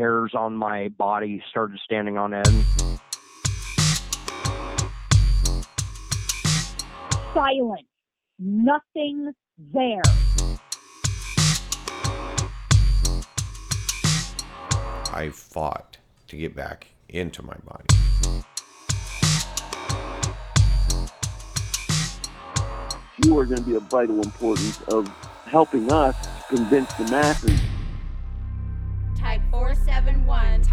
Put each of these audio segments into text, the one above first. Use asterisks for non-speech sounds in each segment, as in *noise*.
hairs on my body started standing on end. Silent. Nothing there. I fought to get back into my body. You are going to be of vital importance of helping us convince the masses.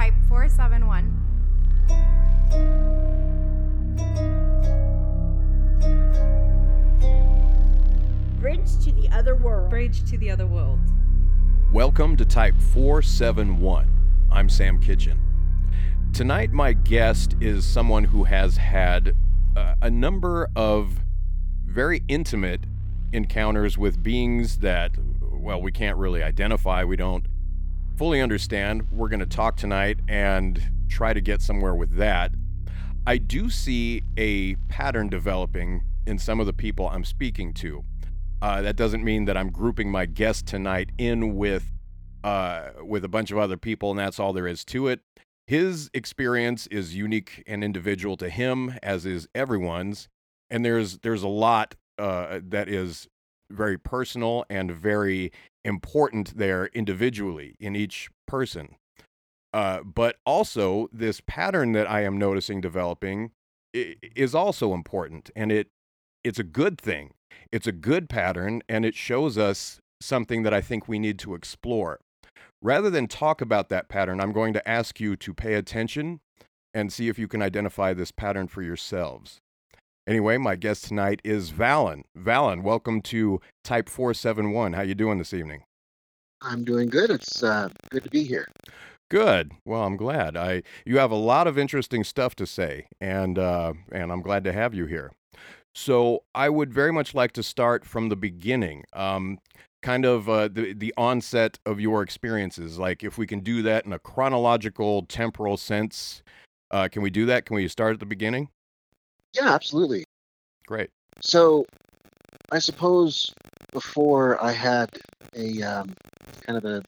Type 471. Bridge to the other world. Bridge to the other world. Welcome to Type 471. I'm Sam Kitchen. Tonight, my guest is someone who has had uh, a number of very intimate encounters with beings that, well, we can't really identify. We don't fully understand. We're going to talk tonight and try to get somewhere with that. I do see a pattern developing in some of the people I'm speaking to. Uh, that doesn't mean that I'm grouping my guest tonight in with uh, with a bunch of other people, and that's all there is to it. His experience is unique and individual to him, as is everyone's, and there's there's a lot uh, that is very personal and very important there individually in each person. Uh, but also, this pattern that I am noticing developing is also important, and it it's a good thing. It's a good pattern, and it shows us something that I think we need to explore. Rather than talk about that pattern, I'm going to ask you to pay attention and see if you can identify this pattern for yourselves. Anyway, my guest tonight is Valen. Valen, welcome to Type 471. How you doing this evening? I'm doing good. It's uh, good to be here. Good. Well, I'm glad. I you have a lot of interesting stuff to say, and uh, and I'm glad to have you here. So I would very much like to start from the beginning, um, kind of uh, the the onset of your experiences. Like if we can do that in a chronological, temporal sense, uh, can we do that? Can we start at the beginning? Yeah, absolutely. Great. So, I suppose before I had a um, kind of a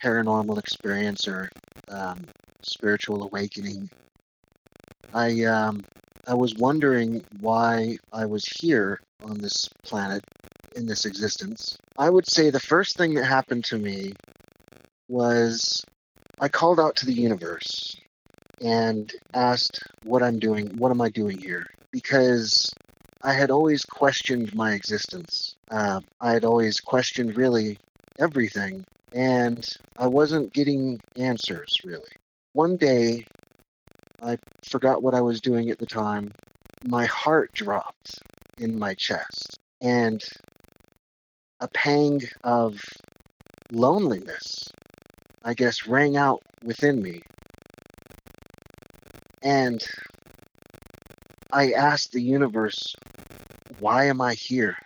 paranormal experience or um, spiritual awakening, I um, I was wondering why I was here on this planet in this existence. I would say the first thing that happened to me was I called out to the universe and asked what I'm doing, what am I doing here? Because I had always questioned my existence. Uh, I had always questioned really everything, and I wasn't getting answers really. One day, I forgot what I was doing at the time. My heart dropped in my chest, and a pang of loneliness, I guess, rang out within me. And I asked the universe, why am I here?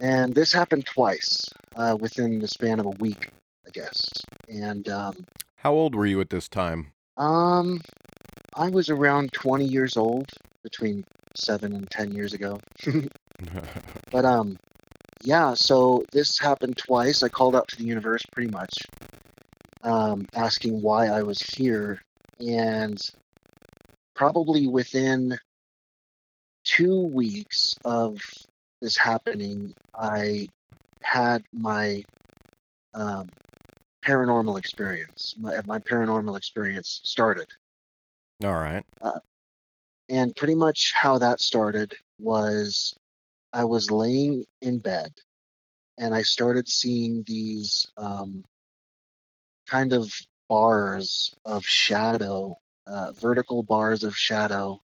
And this happened twice uh, within the span of a week, I guess. And um, How old were you at this time? um, I was around 20 years old, between seven and 10 years ago. *laughs* *laughs* But um, yeah. So this happened twice. I called out to the universe, pretty much, um, asking why I was here, and probably within two weeks of this happening, I had my um, paranormal experience. My, my paranormal experience started. All right. And pretty much how that started was I was laying in bed and I started seeing these um, kind of bars of shadow, uh, vertical bars of shadow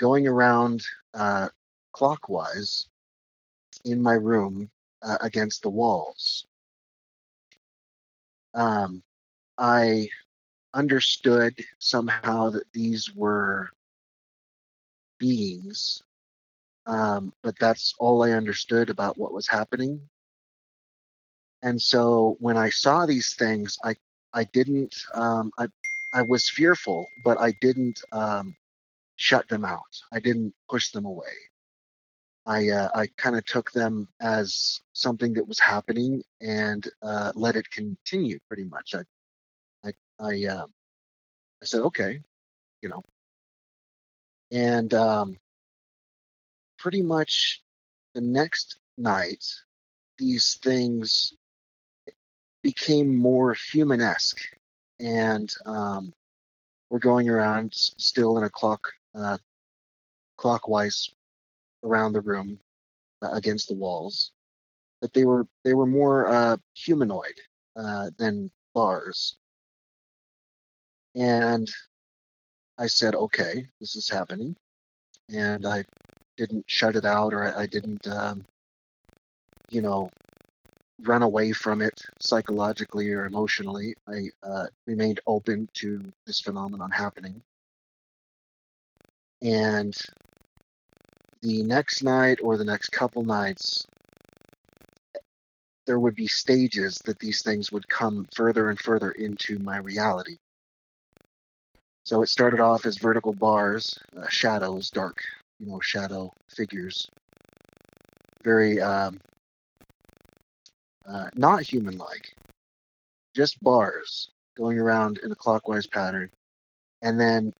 going around uh, clockwise in my room uh, against the walls. Um, I understood somehow that these were beings, um, but that's all I understood about what was happening. And so when I saw these things, I I didn't um, I I was fearful, but I didn't um, shut them out. I didn't push them away. I uh, I kind of took them as something that was happening and uh, let it continue. Pretty much, I I I, uh, I said okay, you know, and um, pretty much the next night, these things became more human-esque, and um, we're going around still in a clock uh, clockwise around the room uh, against the walls, but they were they were more uh, humanoid uh, than bars. And I said, "Okay, this is happening," and I didn't shut it out, or I, I didn't, um, you know, run away from it psychologically or emotionally. I uh, remained open to this phenomenon happening. And the next night or the next couple nights, there would be stages that these things would come further and further into my reality. So it started off as vertical bars, uh, shadows, dark, you know, shadow figures, very um, uh, not human-like, just bars going around in a clockwise pattern, and then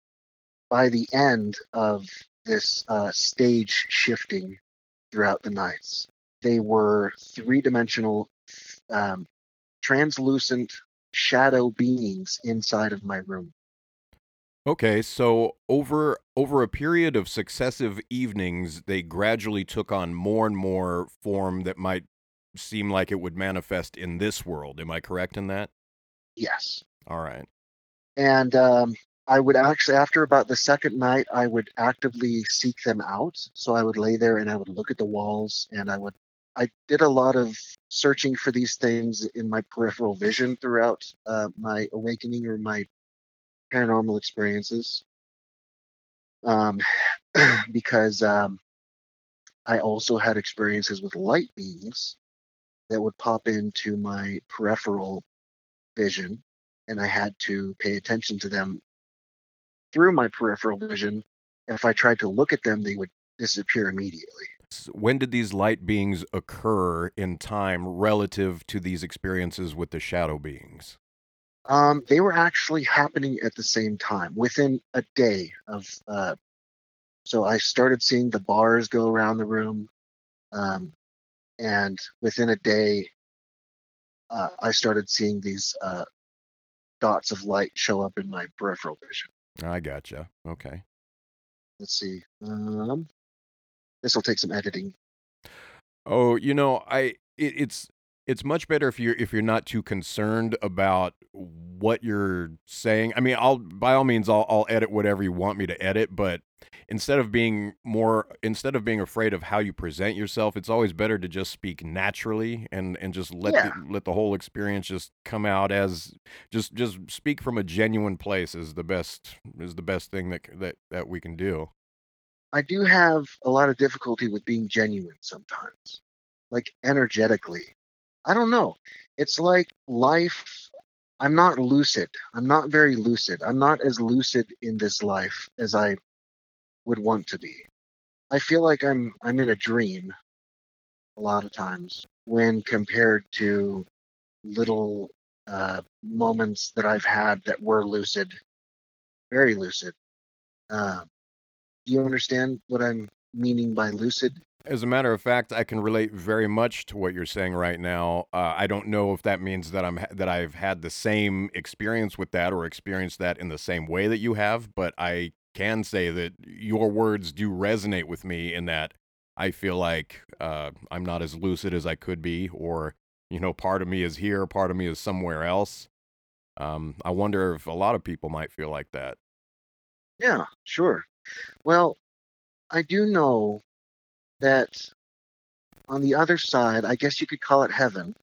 by the end of this uh, stage shifting throughout the nights, they were three-dimensional, um, translucent shadow beings inside of my room. Okay, so over over a period of successive evenings, they gradually took on more and more form that might seem like it would manifest in this world. Am I correct in that? Yes. All right. and um, I would actually, after about the second night, I would actively seek them out. So I would lay there and I would look at the walls, and I would, I did a lot of searching for these things in my peripheral vision throughout uh, my awakening or my paranormal experiences, um, *clears throat* because um, I also had experiences with light beings that would pop into my peripheral vision and I had to pay attention to them through my peripheral vision. If I tried to look at them, they would disappear immediately. When did these light beings occur in time relative to these experiences with the shadow beings? Um, they were actually happening at the same time within a day of. Uh, so I started seeing the bars go around the room, um, and within a day, uh, I started seeing these uh, dots of light show up in my peripheral vision. I gotcha. Okay. Let's see. Um, this will take some editing. Oh, you know, I it, it's it's much better if you're if you're not too concerned about what you're saying. I mean, I'll by all means I'll I'll edit whatever you want me to edit, but instead of being more instead of being afraid of how you present yourself, it's always better to just speak naturally and and just let Yeah. the, let the whole experience just come out as just just speak from a genuine place is the best is the best thing that that that we can do. I do have a lot of difficulty with being genuine sometimes, like energetically. I don't know. It's like life. I'm not lucid. I'm not very lucid. I'm not as lucid in this life as I would want to be. I feel like I'm I'm in a dream a lot of times when compared to little uh, moments that I've had that were lucid, very lucid. Uh, do you understand what I'm meaning by lucid? As a matter of fact, I can relate very much to what you're saying right now. Uh, I don't know if that means that I'm ha- that I've had the same experience with that or experienced that in the same way that you have, but I can say that your words do resonate with me in that I feel like uh, I'm not as lucid as I could be, or you know, part of me is here, part of me is somewhere else. Um, I wonder if a lot of people might feel like that. Yeah, sure. Well, I do know that on the other side, I guess you could call it heaven,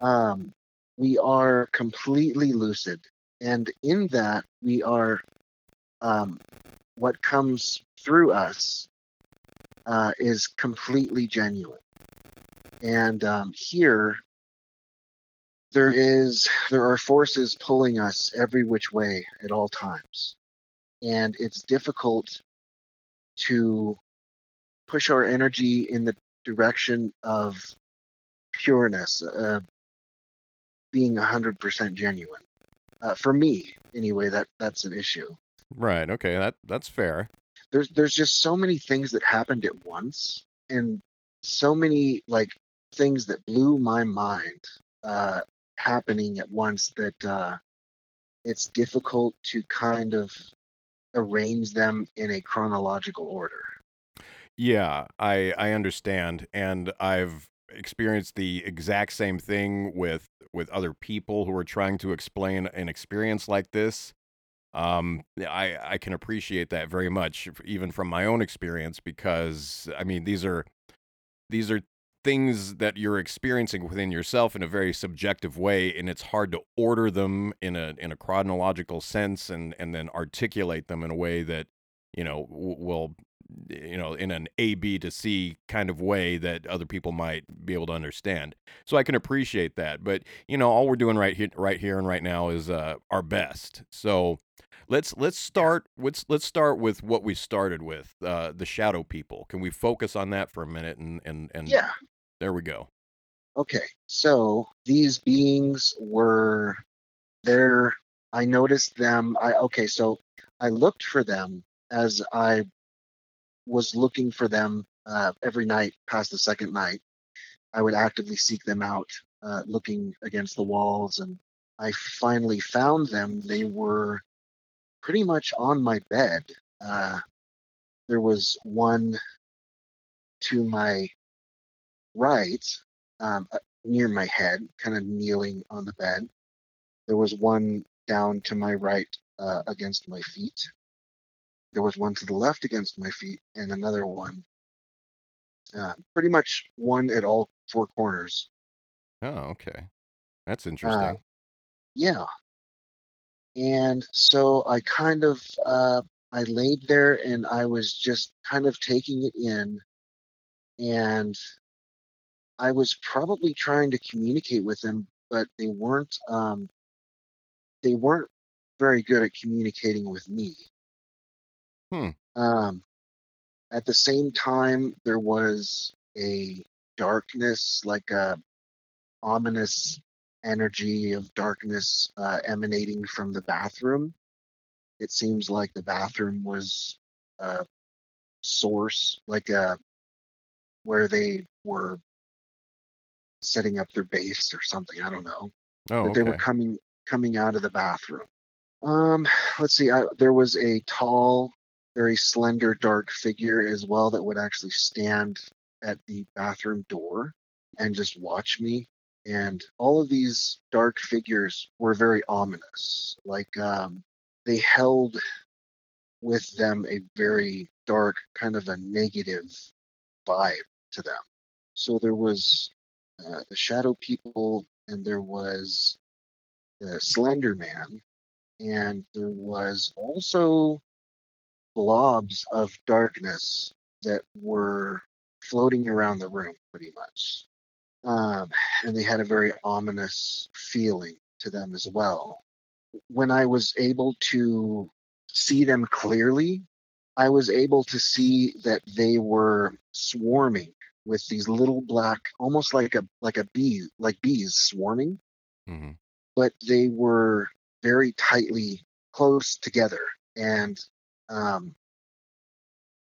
um, we are completely lucid. And in that, we are, um, what comes through us uh, is completely genuine. And um, here, there is there are forces pulling us every which way at all times and it's difficult to push our energy in the direction of pureness, uh, being 100% genuine. Uh, for me, anyway, that that's an issue. Right. Okay. That that's fair. There's there's just so many things that happened at once, and so many like things that blew my mind uh, happening at once that uh, it's difficult to kind of arrange them in a chronological order. Yeah, I I understand, and I've experienced the exact same thing with with other people who are trying to explain an experience like this. Um, I I can appreciate that very much, even from my own experience, because I mean these are these are things that you're experiencing within yourself in a very subjective way and it's hard to order them in a in a chronological sense and and then articulate them in a way that you know will you know in an a b to c kind of way that other people might be able to understand so i can appreciate that but you know all we're doing right here right here and right now is uh our best so let's let's start let's let's start with what we started with uh the shadow people can we focus on that for a minute and and and Yeah. there we go Okay, so these beings were there. I noticed them. I okay, so I looked for them as I was looking for them uh, every night past the second night. I would actively seek them out, uh, looking against the walls, and I finally found them. They were pretty much on my bed. Uh, there was one to my right, um, uh, near my head, kind of kneeling on the bed. There was one down to my right uh, against my feet. There was one to the left against my feet, and another one, uh, pretty much one at all four corners. oh okay that's interesting Yeah. And so I kind of uh, I laid there and I was just kind of taking it in, and I was probably trying to communicate with them, but they weren't um, they weren't very good at communicating with me. Hmm. Um, at the same time, there was a darkness, like a ominous energy of darkness uh, emanating from the bathroom. It seems like the bathroom was a source, like a where they were setting up their base or something. I don't know oh but they were coming coming out of the bathroom. Um, let's see. I, there was a tall, very slender, dark figure as well that would actually stand at the bathroom door and just watch me. And all of these dark figures were very ominous. Like um, they held with them a very dark, kind of a negative vibe to them. So there was uh, the shadow people, and there was the Slender Man, and there was also blobs of darkness that were floating around the room, pretty much. Um, and they had a very ominous feeling to them as well. When I was able to see them clearly, I was able to see that they were swarming with these little black, almost like a like a bee, like bees swarming hmm but they were very tightly close together. And um,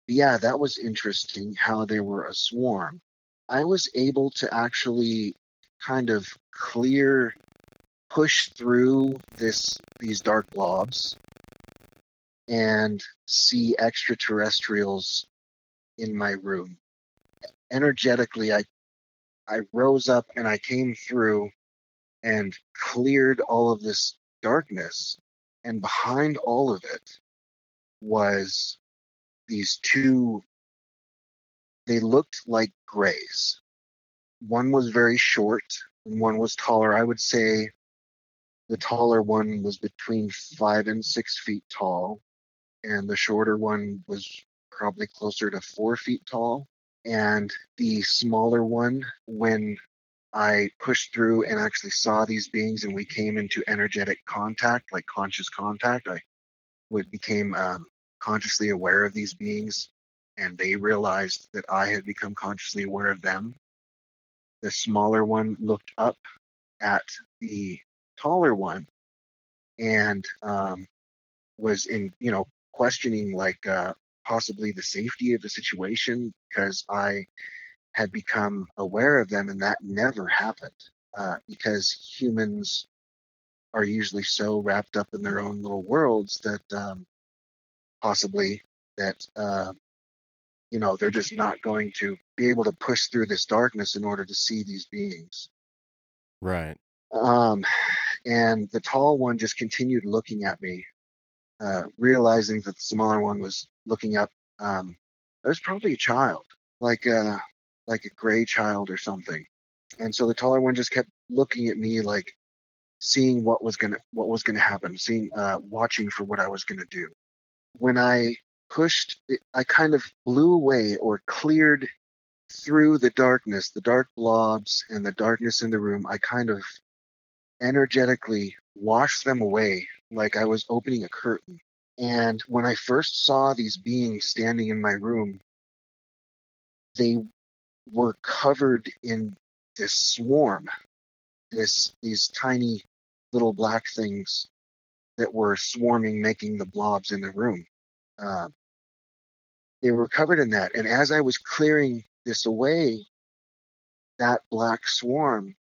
yeah, that was interesting how they were a swarm. I was able to actually kind of clear, push through this these dark blobs and see extraterrestrials in my room. Energetically, I I rose up and I came through and cleared all of this darkness. And behind all of it was these two, they looked like grays. One was very short and one was taller. I would say the taller one was between five and six feet tall, and the shorter one was probably closer to four feet tall. And the smaller one, when I pushed through and actually saw these beings, and we came into energetic contact, like conscious contact. I would became um, consciously aware of these beings, and they realized that I had become consciously aware of them. The smaller one looked up at the taller one and um, was in, you know, questioning like uh, possibly the safety of the situation because I had become aware of them, and that never happened uh, because humans are usually so wrapped up in their own little worlds that um, possibly that uh, you know they're just not going to be able to push through this darkness in order to see these beings. Right. Um, and the tall one just continued looking at me, uh, realizing that the smaller one was looking up. Um, it was probably a child, like a like a gray child or something. And so the taller one just kept looking at me, like seeing what was gonna what was gonna happen, seeing uh, watching for what I was gonna do. When I pushed, I kind of blew away or cleared through the darkness, the dark blobs and the darkness in the room. I kind of energetically washed them away like I was opening a curtain. And when I first saw these beings standing in my room, they were covered in this swarm, this these tiny little black things that were swarming, making the blobs in the room. Uh, they were covered in that, and as I was clearing this away, that black swarm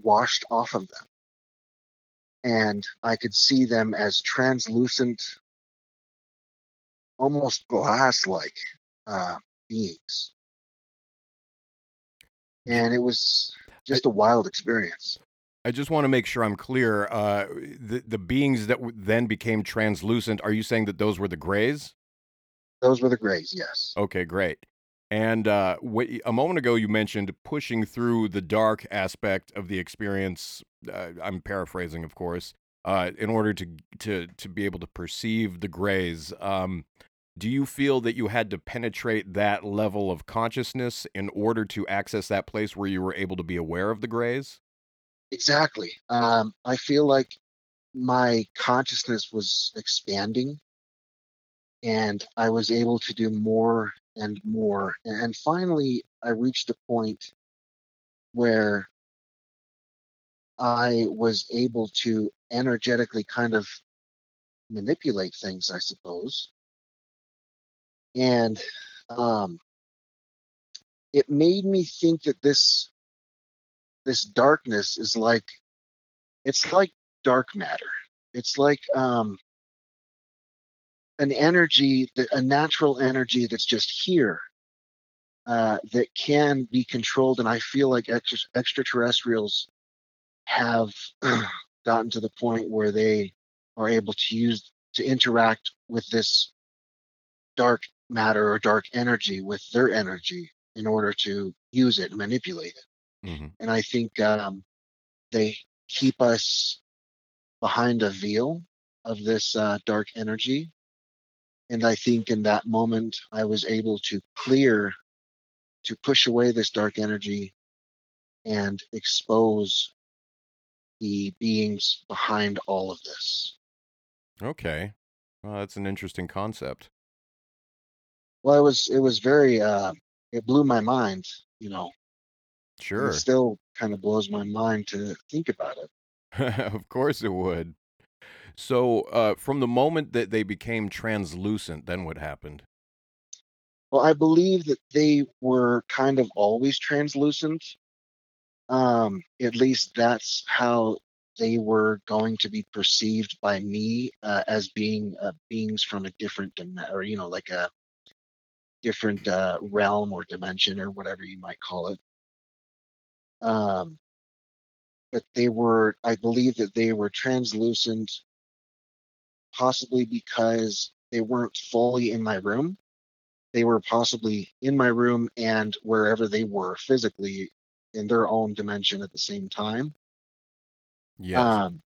washed off of them. And I could see them as translucent, almost glass like uh, beings. And it was just a wild experience. I just want to make sure I'm clear. Uh, the the beings that w- then became translucent. Are you saying that those were the grays? Those were the grays, yes. Okay, great. And uh, what, a moment ago, you mentioned pushing through the dark aspect of the experience. Uh, I'm paraphrasing, of course, uh, in order to to to be able to perceive the grays. Um, do you feel that you had to penetrate that level of consciousness in order to access that place where you were able to be aware of the grays? Exactly. Um, I feel like my consciousness was expanding and I was able to do more and more. And finally, I reached a point where I was able to energetically kind of manipulate things, I suppose. And um, it made me think that this this darkness is like it's like dark matter. It's like um, an energy, that a natural energy that's just here uh, that can be controlled. And I feel like extra, extraterrestrials have *clears throat* gotten to the point where they are able to use to interact with this dark matter or dark energy with their energy in order to use it and manipulate it. Hmm And I think um, they keep us behind a veil of this uh, dark energy. And I think in that moment, I was able to clear, to push away this dark energy and expose the beings behind all of this. Okay. Well, that's an interesting concept. Well, it was it was very uh, it blew my mind, you know. Sure. It still kind of blows my mind to think about it. *laughs* of course it would. So, uh, from the moment that they became translucent, then what happened? Well, I believe that they were kind of always translucent. Um, at least that's how they were going to be perceived by me uh, as being uh, beings from a different dim- or you know, like a different uh, realm or dimension or whatever you might call it. Um, but they were, I believe that they were translucent, possibly because they weren't fully in my room they were possibly in my room and wherever they were physically in their own dimension at the same time. Yeah. Um,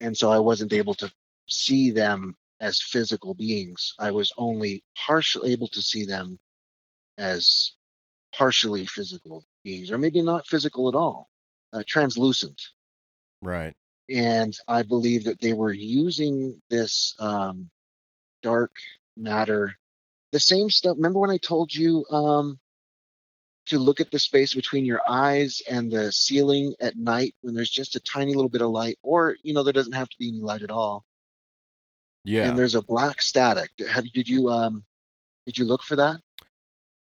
and so I wasn't able to see them as physical beings. I was only partially able to see them as partially physical beings, or maybe not physical at all, uh, translucent. right. And I believe that they were using this um, dark matter the same stuff. Remember when I told you um, to look at the space between your eyes and the ceiling at night when there's just a tiny little bit of light, or you know, there doesn't have to be any light at all, Yeah. and there's a black static. Have did you um did you look for that?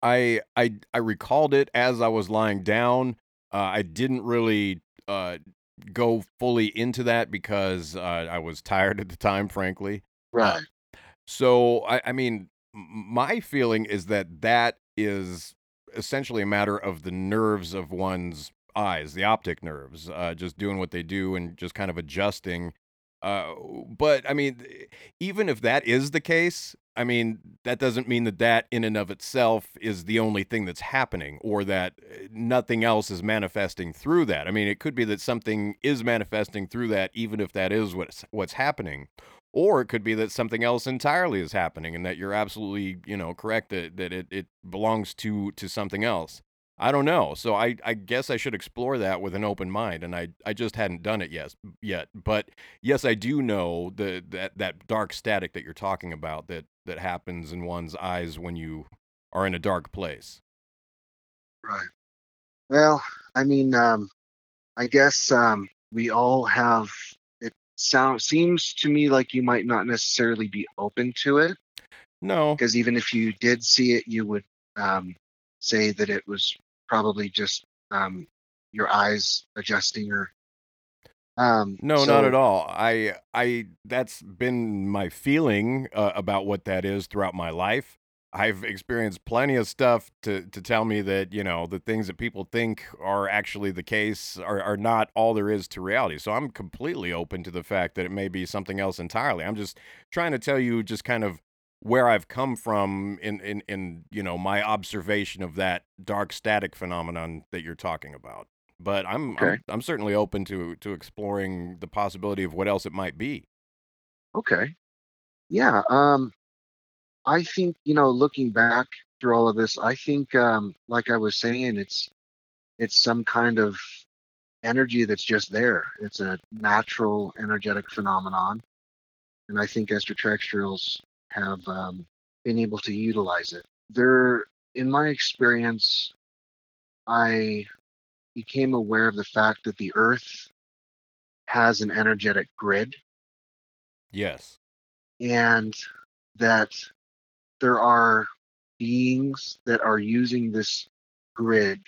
I I I recalled it as I was lying down. Uh, I didn't really uh, go fully into that because uh, I was tired at the time, frankly. Right. So I, I mean, my feeling is that that is essentially a matter of the nerves of one's eyes, the optic nerves, uh, just doing what they do and just kind of adjusting. Uh, but I mean, even if that is the case, I mean, that doesn't mean that that in and of itself is the only thing that's happening or that uh, nothing else is manifesting through that. I mean, it could be that something is manifesting through that, even if that is what's, what's happening. Or it could be that something else entirely is happening and that you're absolutely, you know, correct that, that it, it belongs to, to something else. I don't know. So I, I guess I should explore that with an open mind, and I, I just hadn't done it yet. Yet, but yes, I do know the that that dark static that you're talking about that that happens in one's eyes when you are in a dark place. Right. Well, I mean, um, I guess um, we all have. It sounds seems to me like you might not necessarily be open to it, No, because even if you did see it, you would um, say that it was probably just um, your eyes adjusting or. Um, no, not at all. I I that's been my feeling uh, about what that is throughout my life. I've experienced plenty of stuff to to tell me that you know the things that people think are actually the case are are not all there is to reality. So I'm completely open to the fact that it may be something else entirely. I'm just trying to tell you just kind of where I've come from in in in you know my observation of that dark static phenomenon that you're talking about. But I'm I'm, I'm certainly open to to exploring the possibility of what else it might be. Okay. Yeah. Um, I think, you know, looking back through all of this, I think, um, like I was saying, it's it's some kind of energy that's just there. It's a natural energetic phenomenon, and I think extraterrestrials have um, been able to utilize it. There, in my experience, I became aware of the fact that the Earth has an energetic grid Yes. and that there are beings that are using this grid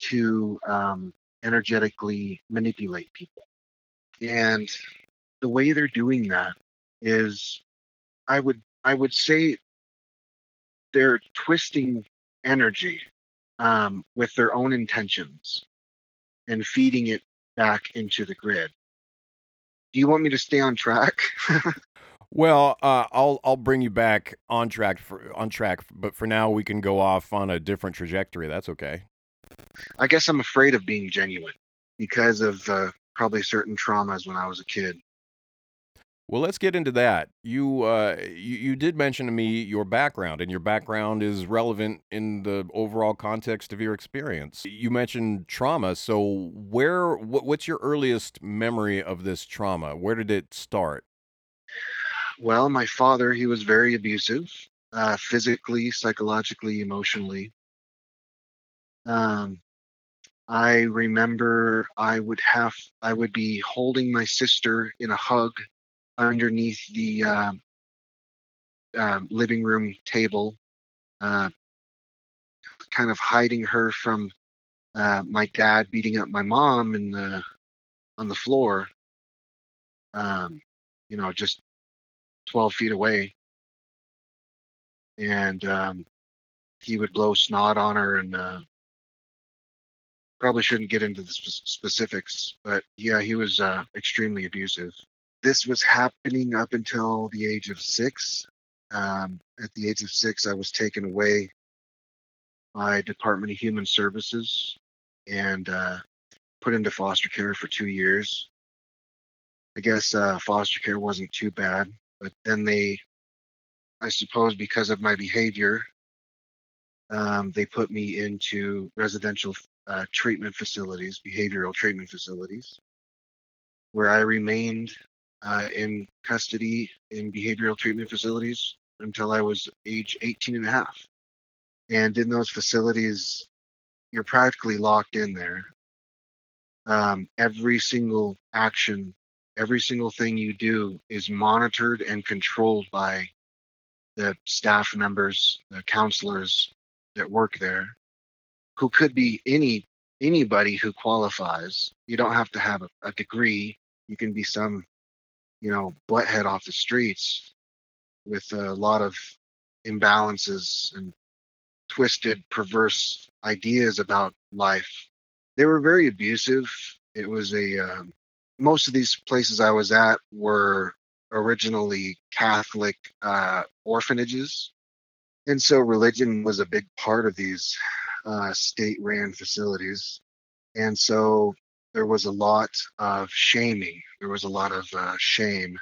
to um, energetically manipulate people. And the way they're doing that is, I would I would say they're twisting energy um, with their own intentions and feeding it back into the grid. Do you want me to stay on track? *laughs* Well, uh, I'll I'll bring you back on track for on track, but for now we can go off on a different trajectory. That's okay. I guess I'm afraid of being genuine because of uh, probably certain traumas when I was a kid. Well, let's get into that. You uh, you, you did mention to me your background, and your background is relevant in the overall context of your experience. You mentioned trauma, so where what, what's your earliest memory of this trauma? Where did it start? Well, my father, he was very abusive, uh, physically, psychologically, emotionally. Um, I remember I would have, I would be holding my sister in a hug underneath the um um, living room table, uh, kind of hiding her from uh, my dad beating up my mom in the on the floor. Um, you know, just 12 feet away. And um, he would blow snot on her and uh, probably shouldn't get into the sp- specifics, but yeah, he was uh, extremely abusive. This was happening up until the age of six. Um, at the age of six, I was taken away by Department of Human Services and uh, put into foster care for two years. I guess uh, foster care wasn't too bad, but then they, I suppose, because of my behavior, um, they put me into residential uh, treatment facilities, behavioral treatment facilities, where I remained uh, in custody in behavioral treatment facilities until I was age 18 and a half. And in those facilities, you're practically locked in there. Um, every single action, every single thing you do is monitored and controlled by the staff members, the counselors that work there, who could be any anybody who qualifies. You don't have to have a, a degree. You can be some, you know, butthead off the streets with a lot of imbalances and twisted, perverse ideas about life. They were very abusive. It was a um, most of these places I was at were originally Catholic uh, orphanages, and so religion was a big part of these uh, state-ran facilities, and so there was a lot of shaming. There was a lot of uh, shame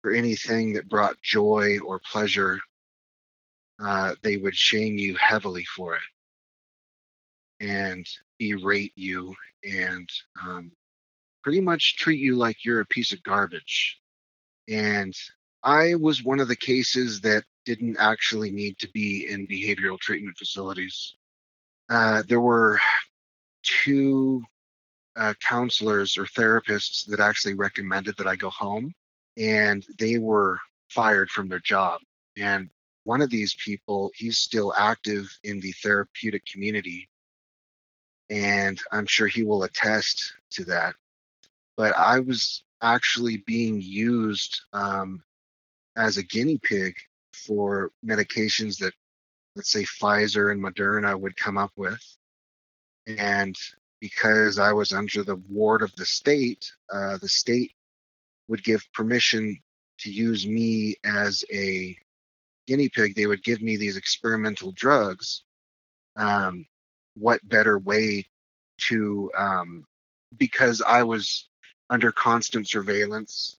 for anything that brought joy or pleasure. Uh, they would shame you heavily for it and berate you and um, pretty much treat you like you're a piece of garbage. And I was one of the cases that didn't actually need to be in behavioral treatment facilities. Uh, there were two uh, counselors or therapists that actually recommended that I go home, and they were fired from their job. And one of these people, he's still active in the therapeutic community, and I'm sure he will attest to that. But I was actually being used um, as a guinea pig for medications that, let's say, Pfizer and Moderna would come up with. And because I was under the ward of the state, uh, the state would give permission to use me as a guinea pig. They would give me these experimental drugs. Um, what better way to, um, because I was under constant surveillance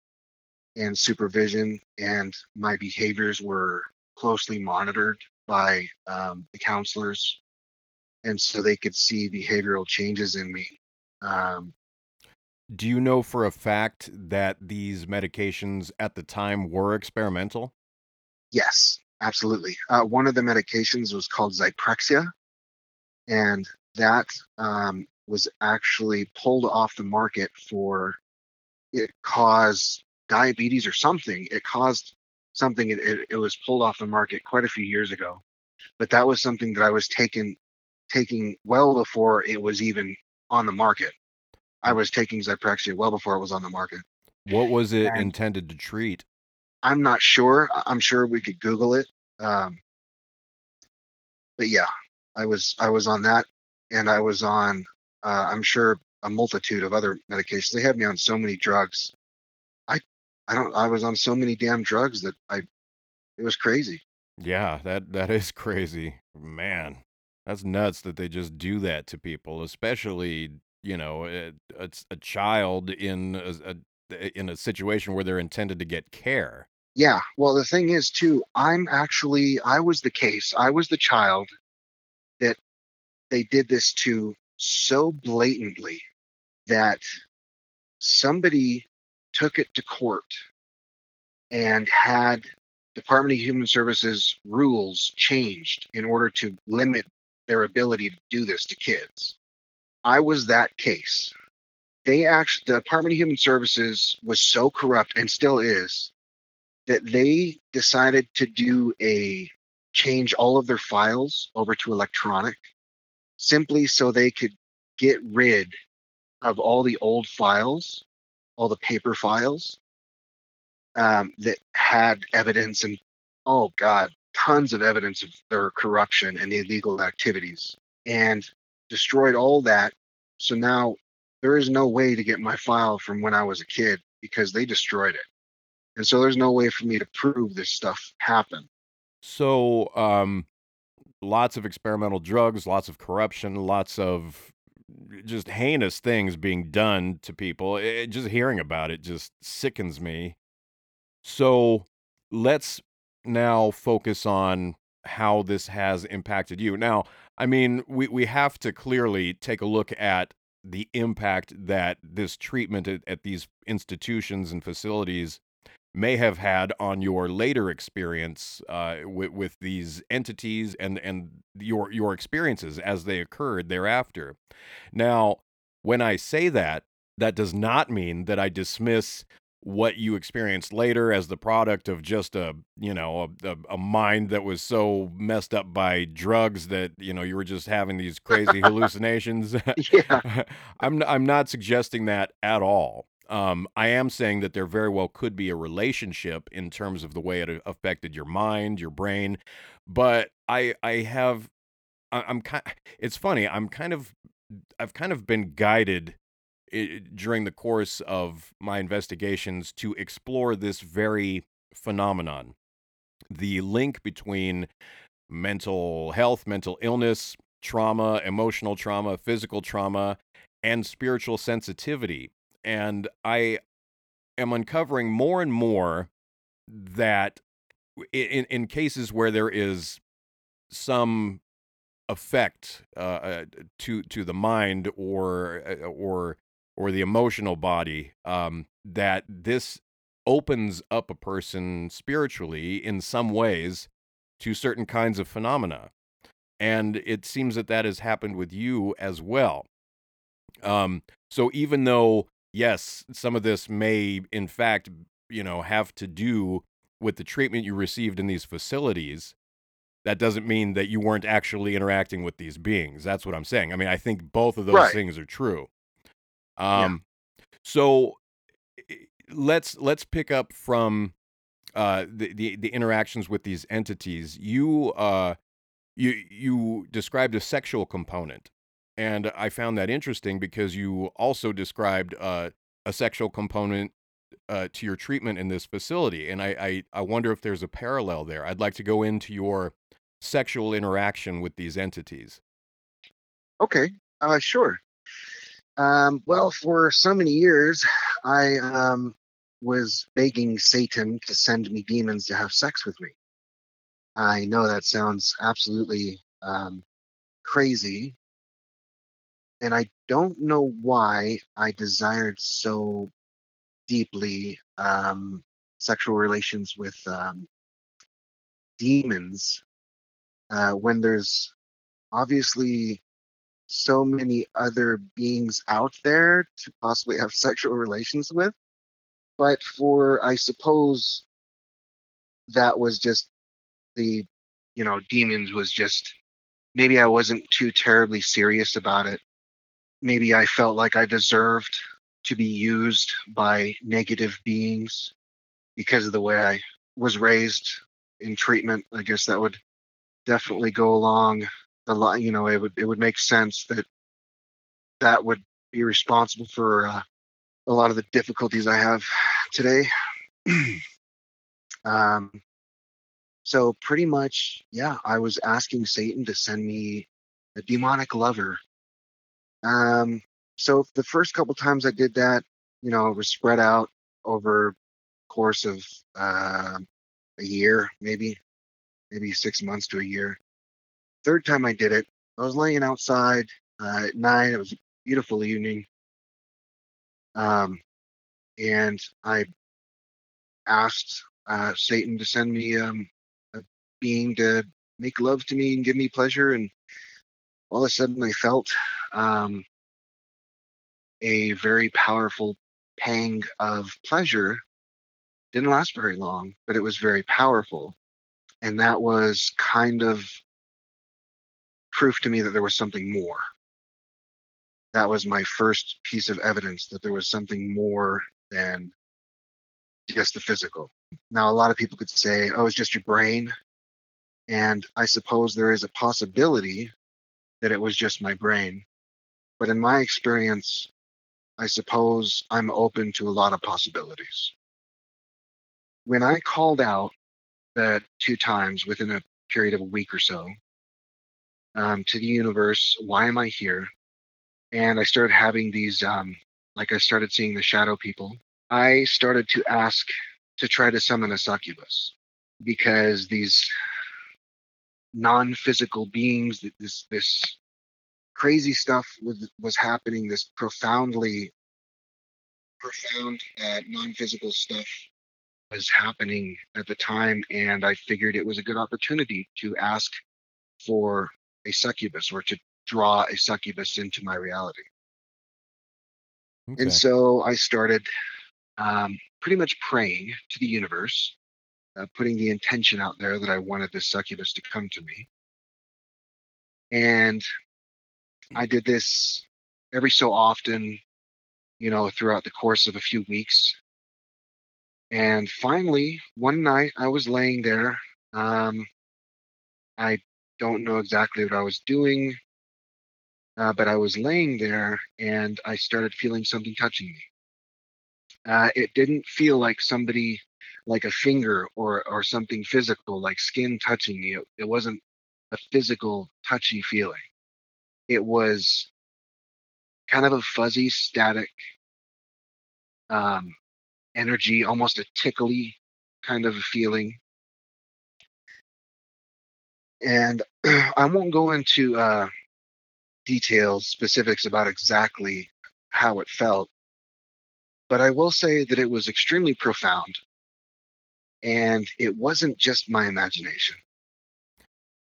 and supervision, and my behaviors were closely monitored by um, the counselors, and so they could see behavioral changes in me. Um, Do you know for a fact that these medications at the time were experimental? yes, absolutely. Uh, one of the medications was called Zyprexia, and that um, was actually pulled off the market for it caused diabetes or something. It caused something. It, it, it was pulled off the market quite a few years ago, but that was something that I was taking taking well before it was even on the market. I was taking Zyprexia well before it was on the market. What was it And- intended to treat? I'm not sure. I'm sure we could Google it. Um, but yeah, I was I was on that, and I was on uh, I'm sure a multitude of other medications. They had me on so many drugs. I I don't I was on so many damn drugs that I it was crazy. Yeah, that that is *laughs* crazy. Man, that's nuts that they just do that to people, especially, you know, eh, a, a, a child in a, a eh, in a situation where they're intended to get care. Yeah. Well, the thing is too, I'm actually I was the case. I was the child that they did this to so blatantly that somebody took it to court and had Department of Human Services rules changed in order to limit their ability to do this to kids. I was that case. They actually, the Department of Human Services was so corrupt and still is that they decided to do a change all of their files over to electronic simply so they could get rid of all the old files, all the paper files um, that had evidence and oh god, tons of evidence of their corruption and illegal activities, and destroyed all that. So now there is no way to get my file from when I was a kid because they destroyed it, and so there's no way for me to prove this stuff happened. So, um, lots of experimental drugs, lots of corruption, lots of just heinous things being done to people. It, just hearing about it just sickens me. So, let's now focus on how this has impacted you. Now, I mean, we, we have to clearly take a look at the impact that this treatment at, at these institutions and facilities may have had on your later experience uh, with, with these entities and and your your experiences as they occurred thereafter. Now, when I say that, that does not mean that I dismiss what you experienced later as the product of just a you know a, a, a mind that was so messed up by drugs that you know you were just having these crazy hallucinations *laughs* *laughs* Yeah. i'm i'm not suggesting that at all um, I am saying that there very well could be a relationship in terms of the way it affected your mind, your brain, but I I have I- I'm kind. It's funny. I'm kind of I've kind of been guided i- during the course of my investigations to explore this very phenomenon the link between mental health, mental illness, trauma, emotional trauma, physical trauma, and spiritual sensitivity. And I am uncovering more and more that in, in cases where there is some effect uh, uh, to to the mind or uh, or or the emotional body um, that this opens up a person spiritually in some ways to certain kinds of phenomena and it seems that that has happened with you as well um, so even though yes some of this may in fact you know have to do with the treatment you received in these facilities that doesn't mean that you weren't actually interacting with these beings. That's what I'm saying. I mean, I think both of those Right. things are true. Um, so let's let's pick up from uh, the, the the interactions with these entities. You uh, you you described a sexual component, and I found that interesting because you also described uh, a sexual component uh, to your treatment in this facility, and I, I I wonder if there's a parallel there. I'd like to go into your sexual interaction with these entities. Okay. Uh, sure. Um, well, for so many years, I um, was begging Satan to send me demons to have sex with me. I know that sounds absolutely um, crazy, and I don't know why I desired so deeply um, sexual relations with um, demons uh, when there's obviously so many other beings out there to possibly have *laughs* sexual relations with. But for, I suppose, that was just the, you know, demons was just maybe I wasn't too terribly serious about it. Maybe I felt like I deserved to be used by negative beings because of the way I was raised in treatment. I guess that would definitely go along the line. You know, it would it would make sense that that would be responsible for uh, a lot of the difficulties I have today. *clears throat* um, so pretty much, yeah, I was asking Satan to send me a demonic lover. Um, so the first couple times I did that, you know, it was spread out over course of uh, a year, maybe, maybe six months to a year. Third time I did it, I was laying outside uh, at night. It was a beautiful evening. Um, and I asked uh, Satan to send me um, a being to make love to me and give me pleasure. And all of a sudden, I felt um, a very powerful pang of pleasure. Didn't last very long, but it was very powerful. And that was kind of proof to me that there was something more. That was my first piece of evidence that there was something more than just the physical. Now, a lot of people could say, oh, it's just your brain. And I suppose there is a possibility that it was just my brain. But in my experience, I suppose I'm open to a lot of possibilities. When I called out that two times within a period of a week or so um, to the universe, why am I here? And I started having these, um, like I started seeing the shadow people. I started to ask to try to summon a succubus because these non-physical beings, this this crazy stuff was was happening. This profoundly profound uh, non-physical stuff was happening at the time, and I figured it was a good opportunity to ask for a succubus or to draw a succubus into my reality. Okay. And so I started um, pretty much praying to the universe, uh, putting the intention out there that I wanted this succubus to come to me. And I did this every so often, you know, throughout the course of a few weeks. And finally, one night I was laying there. Um, I don't know exactly what I was doing, uh, but I was laying there and I started feeling something touching me. Uh, it didn't feel like somebody, like a finger or or something physical, like skin touching me. It, it wasn't a physical, touchy feeling. It was kind of a fuzzy, static um, energy, almost a tickly kind of a feeling. And *clears throat* I won't go into uh, details, specifics about exactly how it felt, but I will say that it was extremely profound. And it wasn't just my imagination.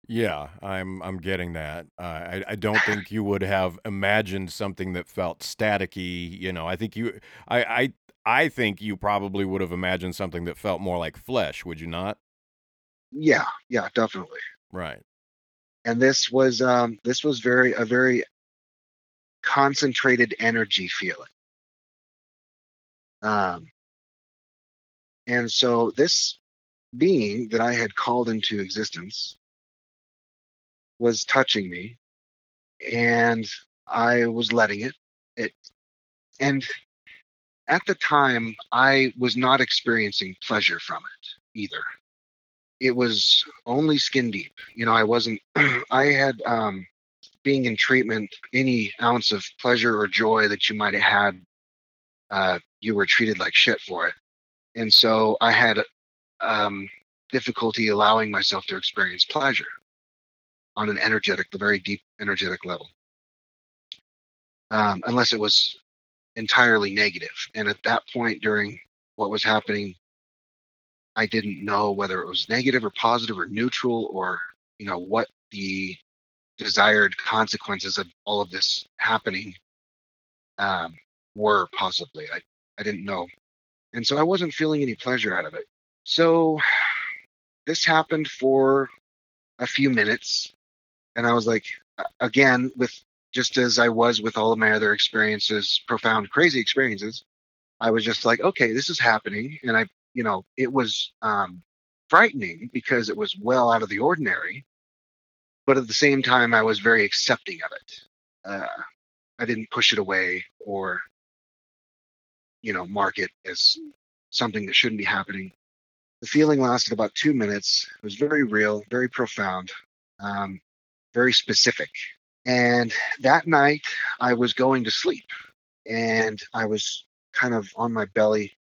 Yeah, I'm I'm getting that. Uh, I I don't *laughs* think you would have imagined something that felt staticky. You know, I think you I I I think you probably would have imagined something that felt more like flesh. Would you not? Yeah, yeah, definitely. Right. And this was um, this was very a very concentrated energy feeling. Um, and so this being that I had called into existence was touching me, and I was letting it. It and at the time I was not experiencing pleasure from it either. It was only skin deep. You know, I wasn't. *clears throat* I had um, being in treatment, any ounce of pleasure or joy that you might have had, uh, you were treated like shit for it. And so I had um, difficulty allowing myself to experience pleasure on an energetic, the very deep energetic level, um, unless it was entirely negative. And at that point, during what was happening, I didn't know whether it was negative or positive or neutral or you know what the desired consequences of all of this happening um, were possibly. I, I didn't know. And so I wasn't feeling any pleasure out of it. So *sighs* this happened for a few minutes. And I was like, again, with just as I was with all of my other experiences, profound, crazy experiences, I was just like, okay, this is happening. And I, you know, it was um, frightening because it was well out of the ordinary. But at the same time, I was very accepting of it. Uh, I didn't push it away or, you know, mark it as something that shouldn't be happening. The feeling lasted about two minutes. It was very real, very profound, um, very specific. And that night, I was going to sleep and I was kind of on my belly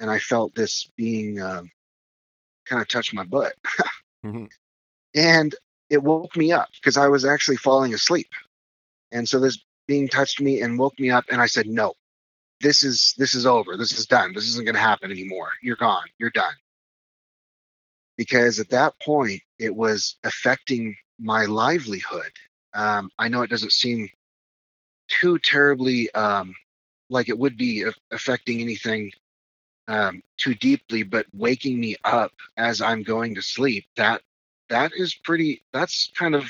and I felt this being um, kind of touch my butt. Mhm. *laughs* and it woke me up because I was actually falling asleep. And so this being touched me and woke me up and I said, "No. This is this is over. This is done. This isn't going to happen anymore. You're gone. You're done." Because at that point it was affecting my livelihood. Um, I know it doesn't seem too terribly um, like it would be affecting anything um, too deeply, but waking me up as I'm going to sleep, that that is pretty. That's kind of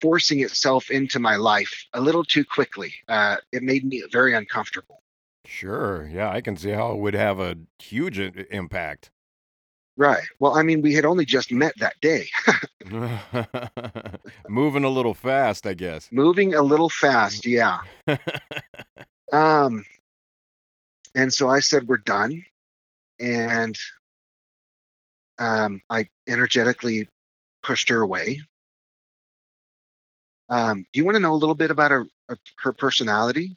forcing itself into my life a little too quickly. Uh, it made me very uncomfortable. Sure. Yeah, I can see how it would have a huge i- impact. Right. Well, I mean, we had only just met that day, *laughs* Moving a little fast, I guess. moving a little fast. Yeah. *laughs* Um, and so I said, "We're done," and um, I energetically pushed her away. Um, do you want to know a little bit about her, uh, her personality?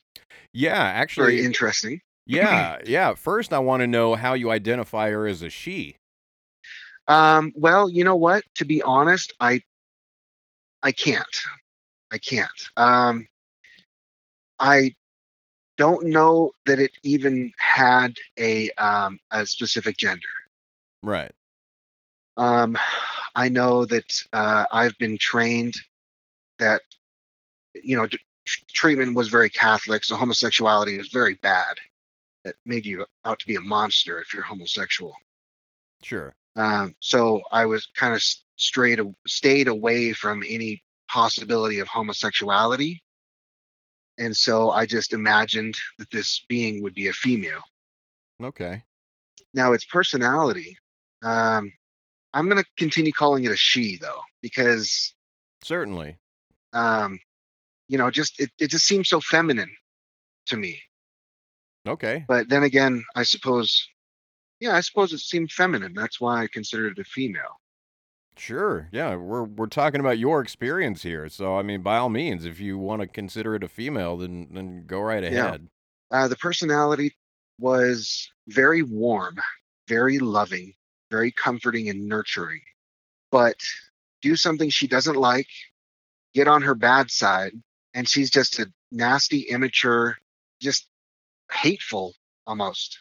yeah, actually. Very interesting. yeah, yeah. First, I want to know how you identify her as a she. Um, well, you know what? To be honest, I I can't. I can't. Um, I don't know that it even had a um, a specific gender. Right. Um, I know that uh, I've been trained that you know treatment was very Catholic, so homosexuality is very bad. That made you out to be a monster if you're homosexual. Sure. Um, so I was kind of straight stayed away from any possibility of homosexuality, and so I just imagined that this being would be a female. Okay. Now its personality, um, I'm gonna continue calling it a she though, because Certainly. um, you know, just it, it just seems so feminine to me. Okay. But then again, I suppose, yeah, I suppose it seemed feminine. That's why I considered it a female. Sure. Yeah, we're we're talking about your experience here. So I mean, by all means, if you want to consider it a female, then then go right Yeah. ahead. Uh, the personality was very warm, very loving, very comforting and nurturing. But do something she doesn't like, get on her bad side, and she's just a nasty, immature, just hateful almost.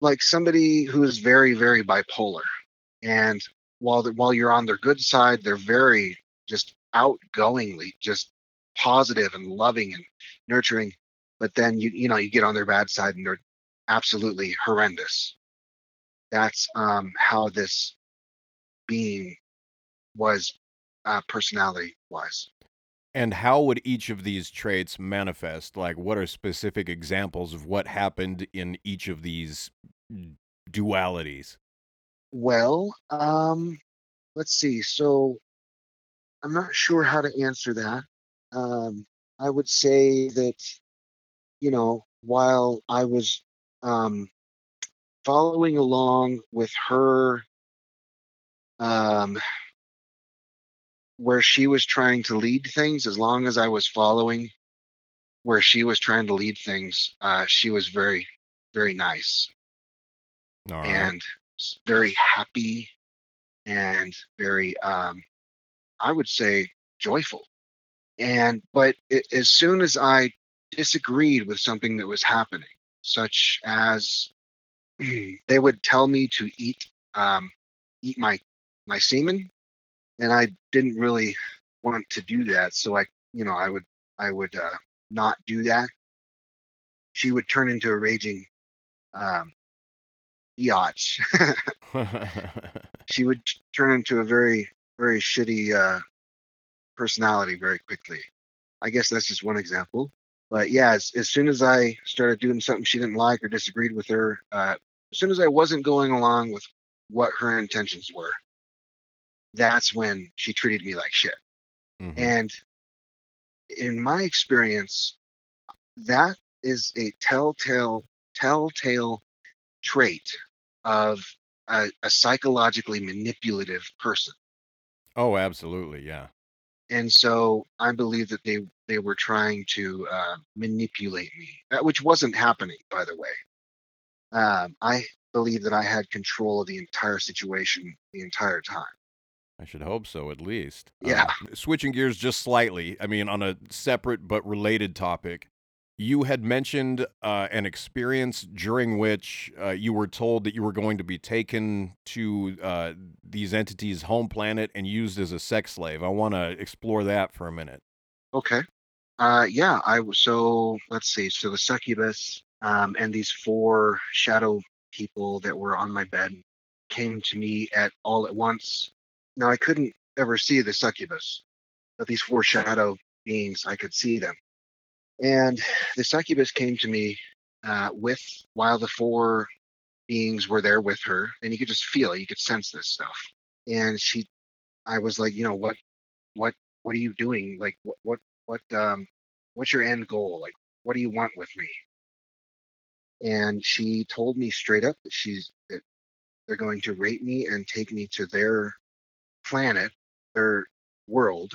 Like somebody who is very, very bipolar. And while the, while you're on their good side, they're very just outgoingly, just positive and loving and nurturing but then you you know you get on their bad side and they're absolutely horrendous that's um how this being was uh personality wise And how would each of these traits manifest? Like, what are specific examples of what happened in each of these dualities? Well um let's see so i'm not sure how to answer that um i would say that you know while i was um following along with her um where she was trying to lead things as long as i was following where she was trying to lead things uh she was very very nice All right. and very happy and very um i would say joyful. And but it, as soon as i disagreed with something that was happening such as *clears throat* they would tell me to eat um eat my my semen and i didn't really want to do that so i you know i would i would uh not do that. She would turn into a raging um biatch *laughs* she would turn into a very very shitty uh personality very quickly. I guess that's just one example. But yeah as, as soon as i started doing something she didn't like or disagreed with her uh as soon as i wasn't going along with what her intentions were that's when she treated me like shit. Mhm. and in my experience that is a telltale telltale trait of a, a psychologically manipulative person oh, absolutely. Yeah. and so i believe that they they were trying to uh, manipulate me uh, which wasn't happening by the way um, i believe that i had control of the entire situation the entire time I should hope so, at least. Yeah. Um, switching gears just slightly, I mean, on a separate but related topic, you had mentioned uh, an experience during which uh, you were told that you were going to be taken to uh, these entities' home planet and used as a sex slave. I want to explore that for a minute. Okay. Uh, yeah, I so let's see. So the succubus um, and these four shadow people that were on my bed came to me at all at once. Now I couldn't ever see the succubus, but these four shadow beings, I could see them. And the succubus came to me uh, with while the four beings were there with her, and you could just feel it. You could sense this stuff. And she, I was like, you know, what, what, what are you doing? Like, what, what, what, um, what's your end goal? Like, what do you want with me? And she told me straight up that she's that they're going to rape me and take me to their planet, their world,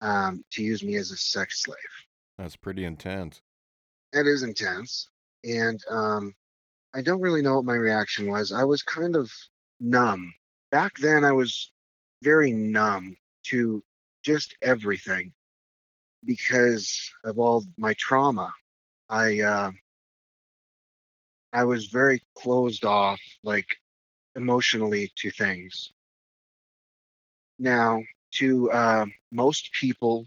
um, to use me as a sex slave. That's pretty intense. That is intense. And um, I don't really know what my reaction was. I was kind of numb. Back then, I was very numb to just everything because of all my trauma I uh, I was very closed off, like emotionally, to things. Now, to uh, most people,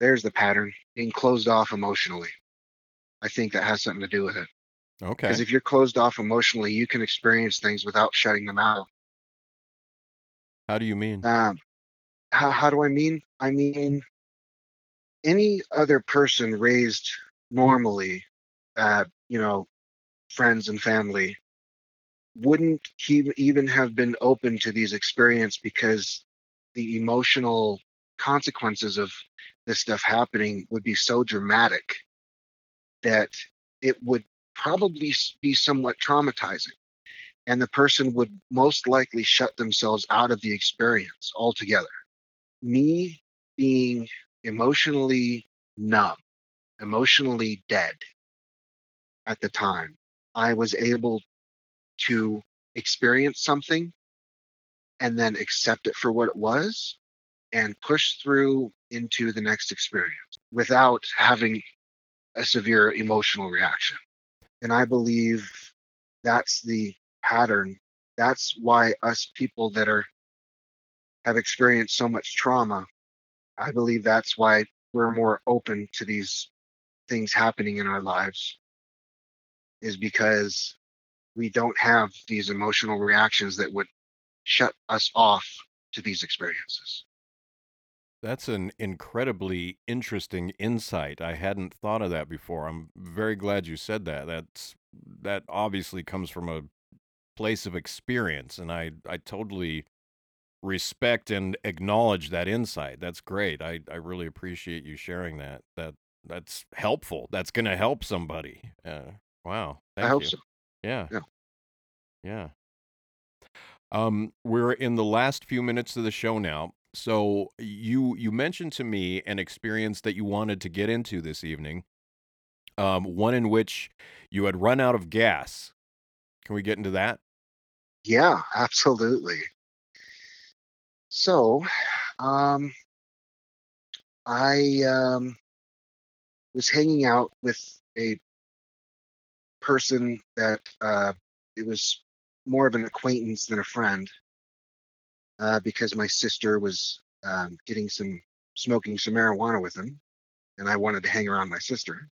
there's the pattern being closed off emotionally. I think that has something to do with it. Okay. Because if you're closed off emotionally, you can experience things without shutting them out. How do you mean? Um, how, how do I mean? I mean, any other person raised normally, uh, you know, friends and family, wouldn't he even have been open to these experiences because the emotional consequences of this stuff happening would be so dramatic that it would probably be somewhat traumatizing and the person would most likely shut themselves out of the experience altogether. Me being emotionally numb, emotionally dead at the time, I was able to experience something and then accept it for what it was and push through into the next experience without having a severe emotional reaction. And I believe that's the pattern. That's why us people that are have experienced so much trauma, I believe that's why we're more open to these things happening in our lives is because we don't have these emotional reactions that would shut us off to these experiences. That's an incredibly interesting insight. I hadn't thought of that before. I'm very glad you said that. That's that obviously comes from a place of experience and I I totally respect and acknowledge that insight. That's great. I I really appreciate you sharing that. That that's helpful. That's going to help somebody. Uh, wow. Thank I hope you. so. Yeah. Yeah. Yeah. Um, we're in the last few minutes of the show now. So you you mentioned to me an experience that you wanted to get into this evening. Um, one in which you had run out of gas. Can we get into that? Yeah, absolutely. So, um, I um, was hanging out with a person that uh, it was more of an acquaintance than a friend uh, because my sister was um, getting some smoking some marijuana with him, and I wanted to hang around my sister.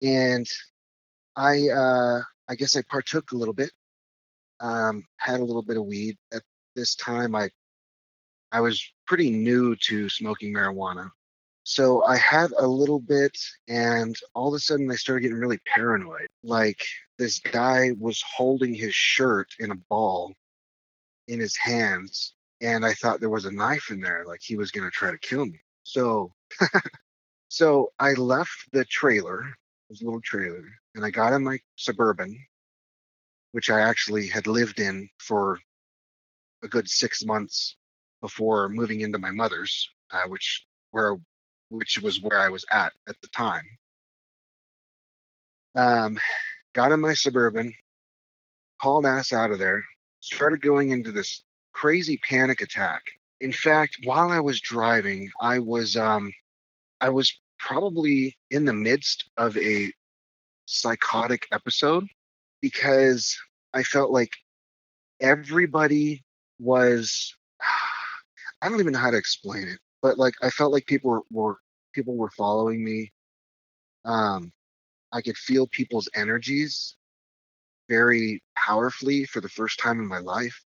And I, uh, I guess I partook a little bit, um, had a little bit of weed. At this time, I, I was pretty new to smoking marijuana. So I had a little bit, and all of a sudden I started getting really paranoid. Like this guy was holding his shirt in a ball in his hands, and I thought there was a knife in there, like he was gonna try to kill me. So, *laughs* so I left the trailer, this little trailer, and I got in my suburban, which I actually had lived in for a good six months before moving into my mother's, uh, which where which was where I was at at the time. Um, got in my suburban, hauled ass out of there, started going into this crazy panic attack. In fact, while I was driving, I was um, I was probably in the midst of a psychotic episode because I felt like everybody was *sighs* I don't even know how to explain it, but like I felt like people were, were people were following me. Um, I could feel people's energies very powerfully for the first time in my life.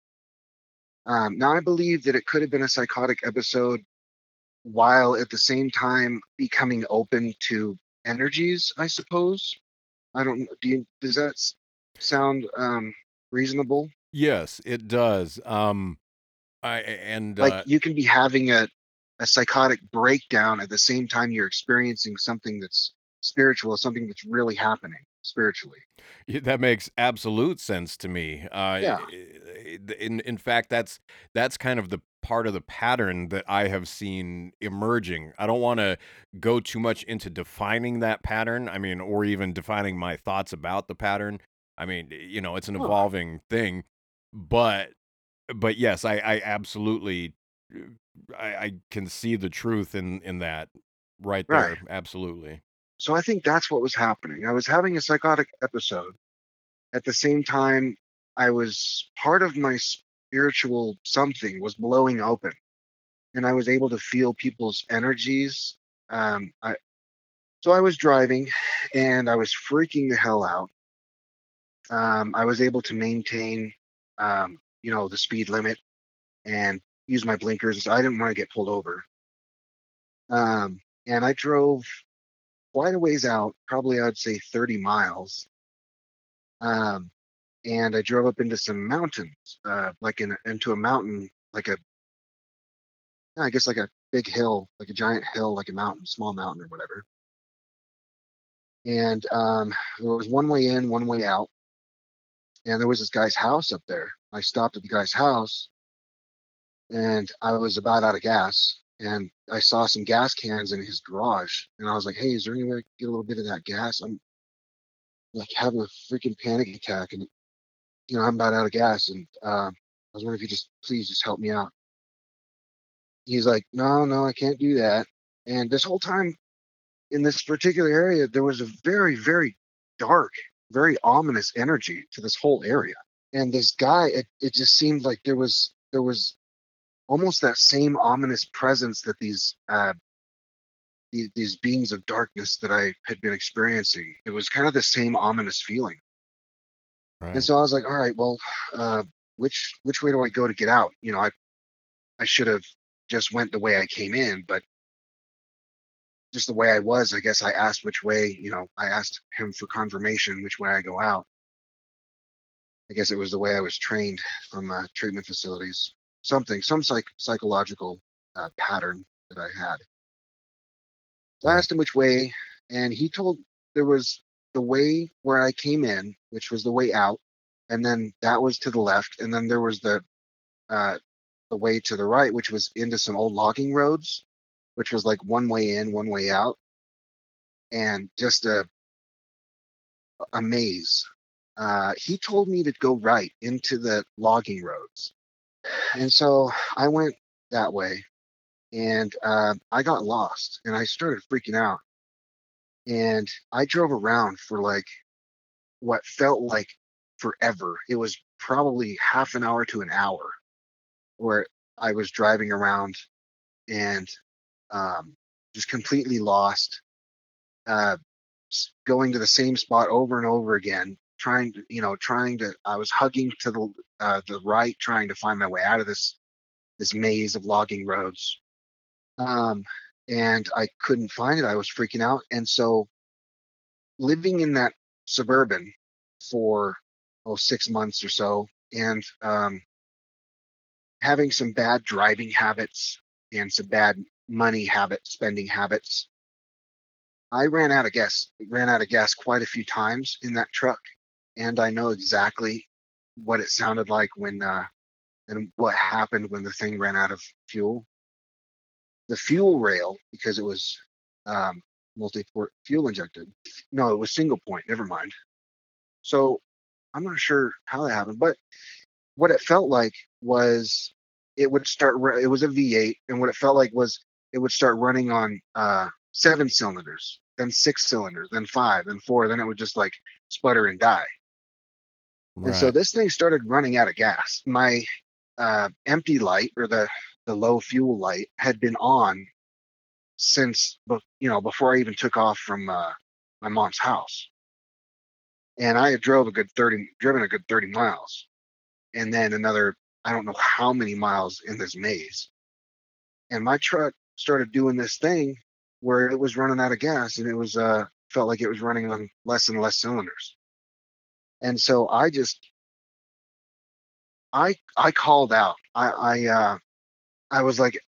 Um, now I believe that it could have been a psychotic episode while at the same time becoming open to energies, I suppose. I don't know. Do you, does that sound um, reasonable? Yes, it does. Um, I and like uh, you can be having a, a psychotic breakdown at the same time you're experiencing something that's spiritual, something that's really happening spiritually. that makes absolute sense to me. Uh, Yeah. Eh, eh, i- i- in in fact, that's that's kind of the part of the pattern that I have seen emerging. I don't want to go too much into defining that pattern. I mean, or even defining my thoughts about the pattern. I mean, eh, you know, it's an Huh. evolving thing, but but yes, I I absolutely I, I can see the truth in in that right there. Right. Absolutely. So I think that's what was happening. I was having a psychotic episode. At the same time, I was part of my spiritual something was blowing open, and I was able to feel people's energies. Um, I, so I was driving, and I was freaking the hell out. Um, I was able to maintain, um, you know, the speed limit and use my blinkers. I didn't want to get pulled over. Um, and I drove quite a ways out, probably I'd say 30 miles. Um, and I drove up into some mountains, uh, like in into a mountain, like a, I guess like a big hill, like a giant hill, like a mountain, small mountain or whatever. And um, there was one way in, one way out, and there was this guy's house up there. I stopped at the guy's house, and I was about out of gas, and I saw some gas cans in his garage, and I was like, "Hey, is there any way I can get a little bit of that gas? I'm like having a freaking panic attack, and you know I'm about out of gas, and uh, I was wondering if you just please just help me out." He's like, "No, no, I can't do that." And this whole time, in this particular area, there was a very, very dark, very ominous energy to this whole area. And this guy, it, it just seemed like there was there was almost that same ominous presence that these uh, these, these beings of darkness that I had been experiencing. It was kind of the same ominous feeling. Right. And so I was like, all right, well, uh, which which way do I go to get out? You know, I I should have just went the way I came in, but just the way I was, I guess I asked which way, you know, I asked him for confirmation which way I go out. I guess it was the way I was trained from uh, treatment facilities something, some psych- psychological uh, pattern that I had. I asked him which way, and he told there was the way where I came in, which was the way out, and then that was to the left, and then there was the uh, the way to the right, which was into some old logging roads, which was like one way in, one way out, and just a a maze. Uh, he told me to go right into the logging roads and so I went that way, and uh, I got lost, and I started freaking out. And I drove around for like what felt like forever. It was probably half an hour to an hour, where I was driving around and um, just completely lost, uh, going to the same spot over and over again, trying to, you know, trying to. I was hugging to the uh, the right, trying to find my way out of this this maze of logging roads. Um, and I couldn't find it. I was freaking out, and so living in that suburban for oh six months or so, and um, having some bad driving habits and some bad money habits, spending habits. I ran out of gas. Ran out of gas quite a few times in that truck, and I know exactly what it sounded like when uh, and what happened when the thing ran out of fuel. The fuel rail, because it was um, multi-port fuel injected. No, it was single point. Never mind. So I'm not sure how that happened, but what it felt like was it would start. It was a V8, and what it felt like was it would start running on uh, seven cylinders, then six cylinders, then five, then four, then it would just like sputter and die. And so this thing started running out of gas. My uh, empty light or the the low fuel light had been on since you know before I even took off from uh, my mom's house, and I had drove a good thirty, driven a good thirty miles, and then another I don't know how many miles in this maze, and my truck started doing this thing where it was running out of gas, and it was uh felt like it was running on less and less cylinders, and so I just I I called out. I I uh I was like,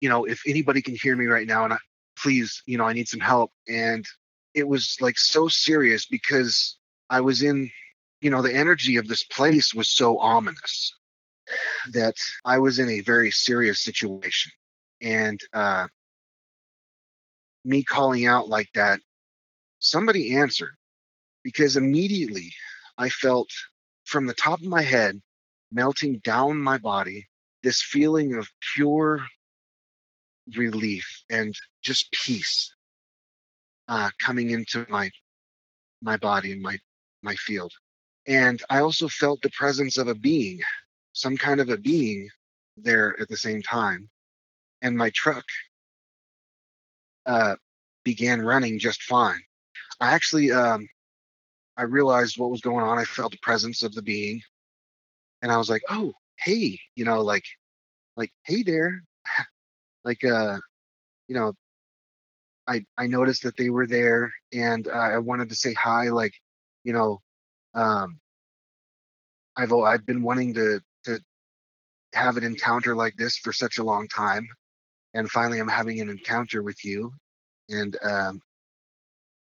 you know, if anybody can hear me right now, and I, please, you know, I need some help. And it was like so serious because I was in, you know, the energy of this place was so ominous that I was in a very serious situation. And uh, me calling out like that, somebody answered because immediately I felt from the top of my head melting down my body this feeling of pure relief and just peace. uh, coming into my my body and my my field. And I also felt the presence of a being, some kind of a being there at the same time. And my truck uh, began running just fine. I actually um, I realized what was going on. I felt the presence of the being, and I was like, "Oh, hey," you know, like, like, "Hey there," *laughs* like, uh, you know, I I noticed that they were there, and uh, I wanted to say hi, like, you know, um, I've I've been wanting to to have an encounter like this for such a long time, and finally I'm having an encounter with you, and um,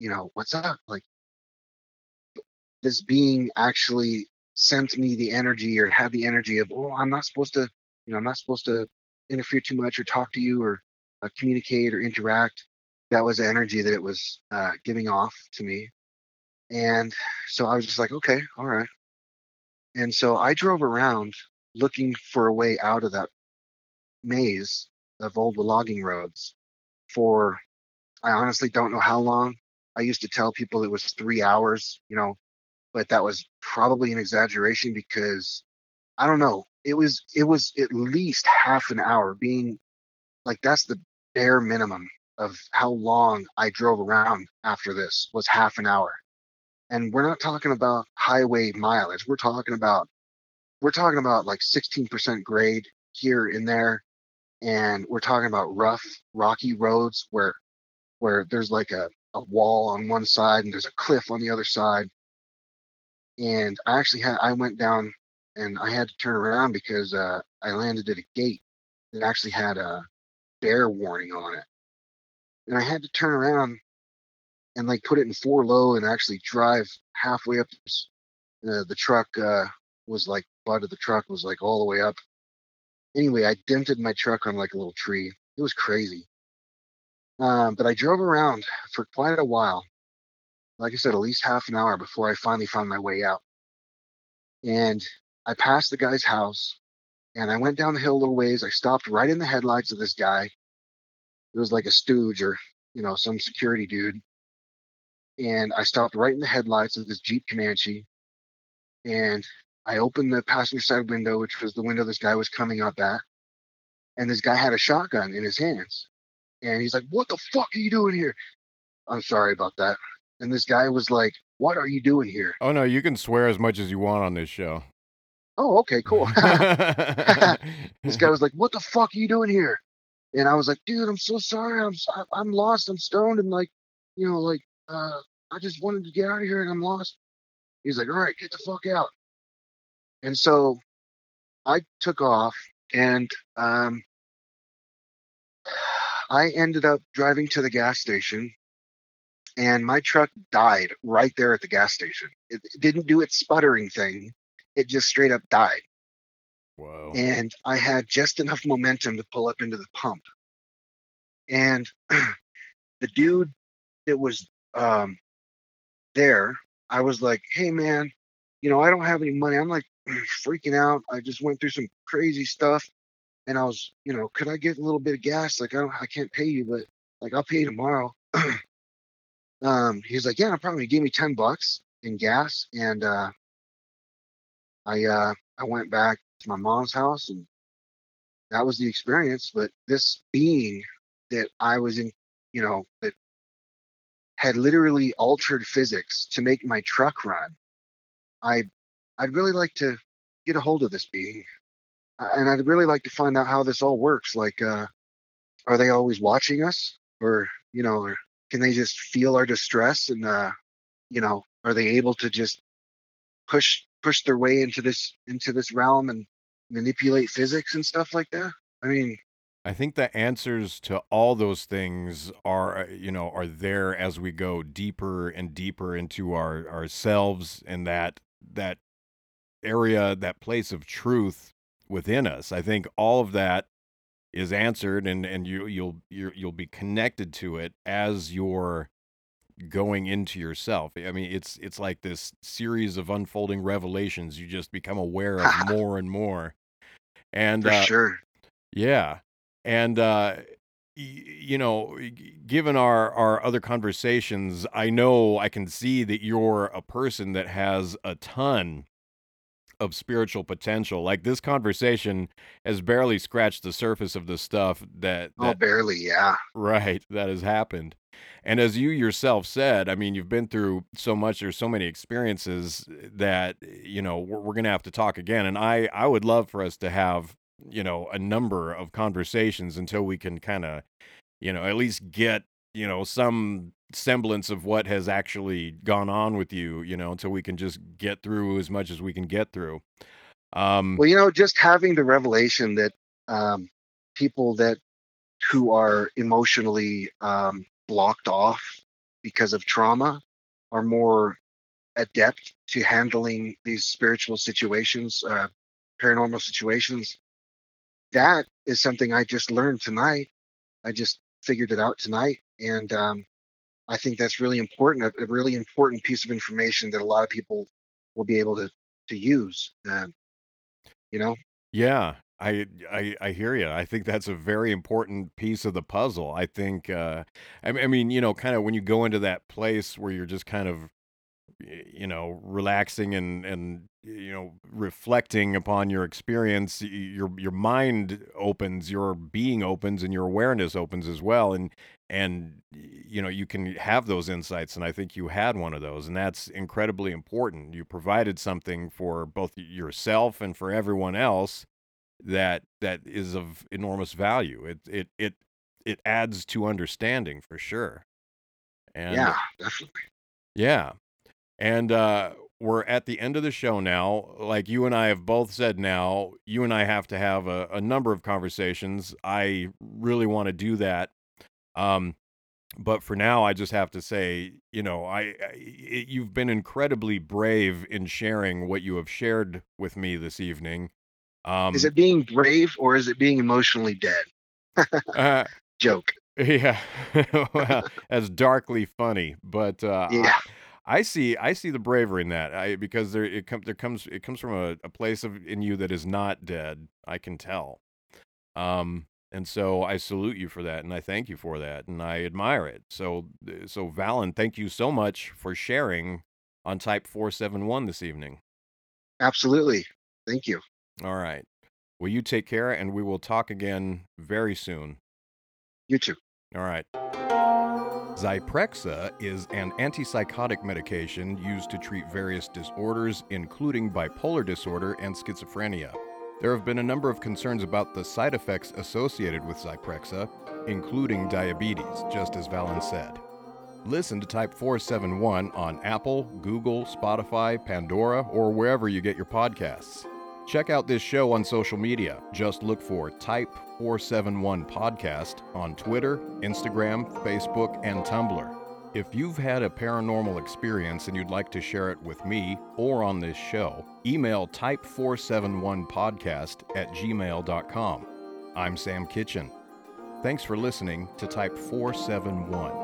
you know, what's up? Like this being actually sent me the energy or had the energy of, oh, I'm not supposed to, you know, I'm not supposed to interfere too much or talk to you or uh, communicate or interact. That was the energy that it was uh, giving off to me. And so I was just like, okay, all right. And so I drove around looking for a way out of that maze of old logging roads for, I honestly don't know how long. I used to tell people it was three hours, you know, but that was probably an exaggeration because I don't know. It was it was at least half an hour being like that's the bare minimum of how long I drove around after this was half an hour. And we're not talking about highway mileage. We're talking about we're talking about like 16% grade here and there and we're talking about rough rocky roads where where there's like a, a wall on one side and there's a cliff on the other side and I actually had I went down and I had to turn around because uh, I landed at a gate that actually had a bear warning on it, and I had to turn around and like put it in four low and actually drive halfway up. Uh, the truck uh, was like butt of the truck was like all the way up. Anyway, I dented my truck on like a little tree. It was crazy. Um, but I drove around for quite a while like I said, at least half an hour before I finally found my way out. And I passed the guy's house and I went down the hill a little ways. I stopped right in the headlights of this guy. It was like a stooge or, you know, some security dude. And I stopped right in the headlights of this Jeep Comanche. And I opened the passenger side window, which was the window this guy was coming up at. And this guy had a shotgun in his hands. And he's like, What the fuck are you doing here? I'm sorry about that and this guy was like, "What are you doing here?" Oh no, you can swear as much as you want on this show. Oh, okay, cool. *laughs* *laughs* this guy was like, "What the fuck are you doing here?" And I was like, "Dude, I'm so sorry. I'm I'm lost. I'm stoned, and like, you know, like, uh, I just wanted to get out of here, and I'm lost." He's like, "All right, get the fuck out." And so I took off, and um, *sighs* I ended up driving to the gas station and my truck died right there at the gas station. It, it didn't do its sputtering thing. It just straight up died. Whoa. And I had just enough momentum to pull up into the pump. And *clears throat* the dude that was um, there, I was like, hey, man, you know, I don't have any money. I'm like *clears throat* freaking out. I just went through some crazy stuff. And I was, you know, could I get a little bit of gas? Like, I, don't, I can't pay you, but like, I'll pay you tomorrow. *clears throat* um, he's like, yeah, no problem. He gave me 10 bucks in gas. And uh, I, uh, I went back to my mom's house and that was the experience. But this being that I was in, you know, that had literally altered physics to make my truck run. I, I'd really like to get a hold of this being. And I'd really like to find out how this all works. Like, uh, are they always watching us? Or, you know, or can they just feel our distress and uh you know are they able to just push push their way into this into this realm and manipulate physics and stuff like that i mean I think the answers to all those things are, uh, you know, are there as we go deeper and deeper into our ourselves and that that area, that place of truth within us. I think all of that is answered, and and you you'll you you'll be connected to it as you're going into yourself. I mean, it's it's like this series of unfolding revelations. You just become aware of *laughs* more and more. And for uh, sure yeah. And uh you know, given our our other conversations, I know I can see that you're a person that has a ton of spiritual potential. Like this conversation has barely scratched the surface of the stuff that, Oh, barely, yeah. right that has happened. And as you yourself said, I mean, you've been through so much. There's so many experiences eh, that eh, you know we're, we're going to have to talk again. And I I would love for us to have you know a number of conversations until we can kind of you know at least get you know some semblance of what has actually gone on with you. You know, until we can just get through as much as we can get through. Um, Well, you know, just having the revelation that um, people that who are emotionally um, blocked off because of trauma are more adept to handling these spiritual situations, uh, paranormal situations. That is something I just learned tonight. I just figured it out tonight, and um, I think that's really important. A, a really important piece of information that a lot of people will be able to to use. Um, you know, Yeah, I I I hear you. I think that's a very important piece of the puzzle. I think uh I, I mean, you know, kind of when you go into that place where you're just kind of you know, relaxing and and you know, reflecting upon your experience, your your mind opens, your being opens and your awareness opens as well and and you know, you can have those insights and I think you had one of those and that's incredibly important. You provided something for both yourself and for everyone else that that is of enormous value. It it it it adds to understanding for sure. And yeah, definitely. yeah. And uh we're at the end of the show now. Like you and I have both said now, you and I have to have a, a number of conversations. I really want to do that. Um but for now, I just have to say, you know, I, I it, you've been incredibly brave in sharing what you have shared with me this evening. Um, Is it being brave or is it being emotionally dead? uh, *laughs* Joke. yeah, *laughs* well, that's darkly funny, but uh, Yeah. I see, I see the bravery in that. I because there it comes, there comes, it comes from a, a place of in you that is not dead. I can tell. Um, and so I salute you for that, and I thank you for that, and I admire it. So, so Valen, thank you so much for sharing on Type Four Seven One this evening. Absolutely. Thank you. All right. Well, you take care, and we will talk again very soon. You too. All right. Zyprexa is an antipsychotic medication used to treat various disorders, including bipolar disorder and schizophrenia. There have been a number of concerns about the side effects associated with Zyprexa, including diabetes, just as Valen said. Listen to Type 471 on Apple, Google, Spotify, Pandora, or wherever you get your podcasts. Check out this show on social media. Just look for Type 471 Podcast on Twitter, Instagram, Facebook, and Tumblr. If you've had a paranormal experience and you'd like to share it with me or on this show, email type471podcast at gmail.com. I'm Sam Kitchen. Thanks for listening to Type 471.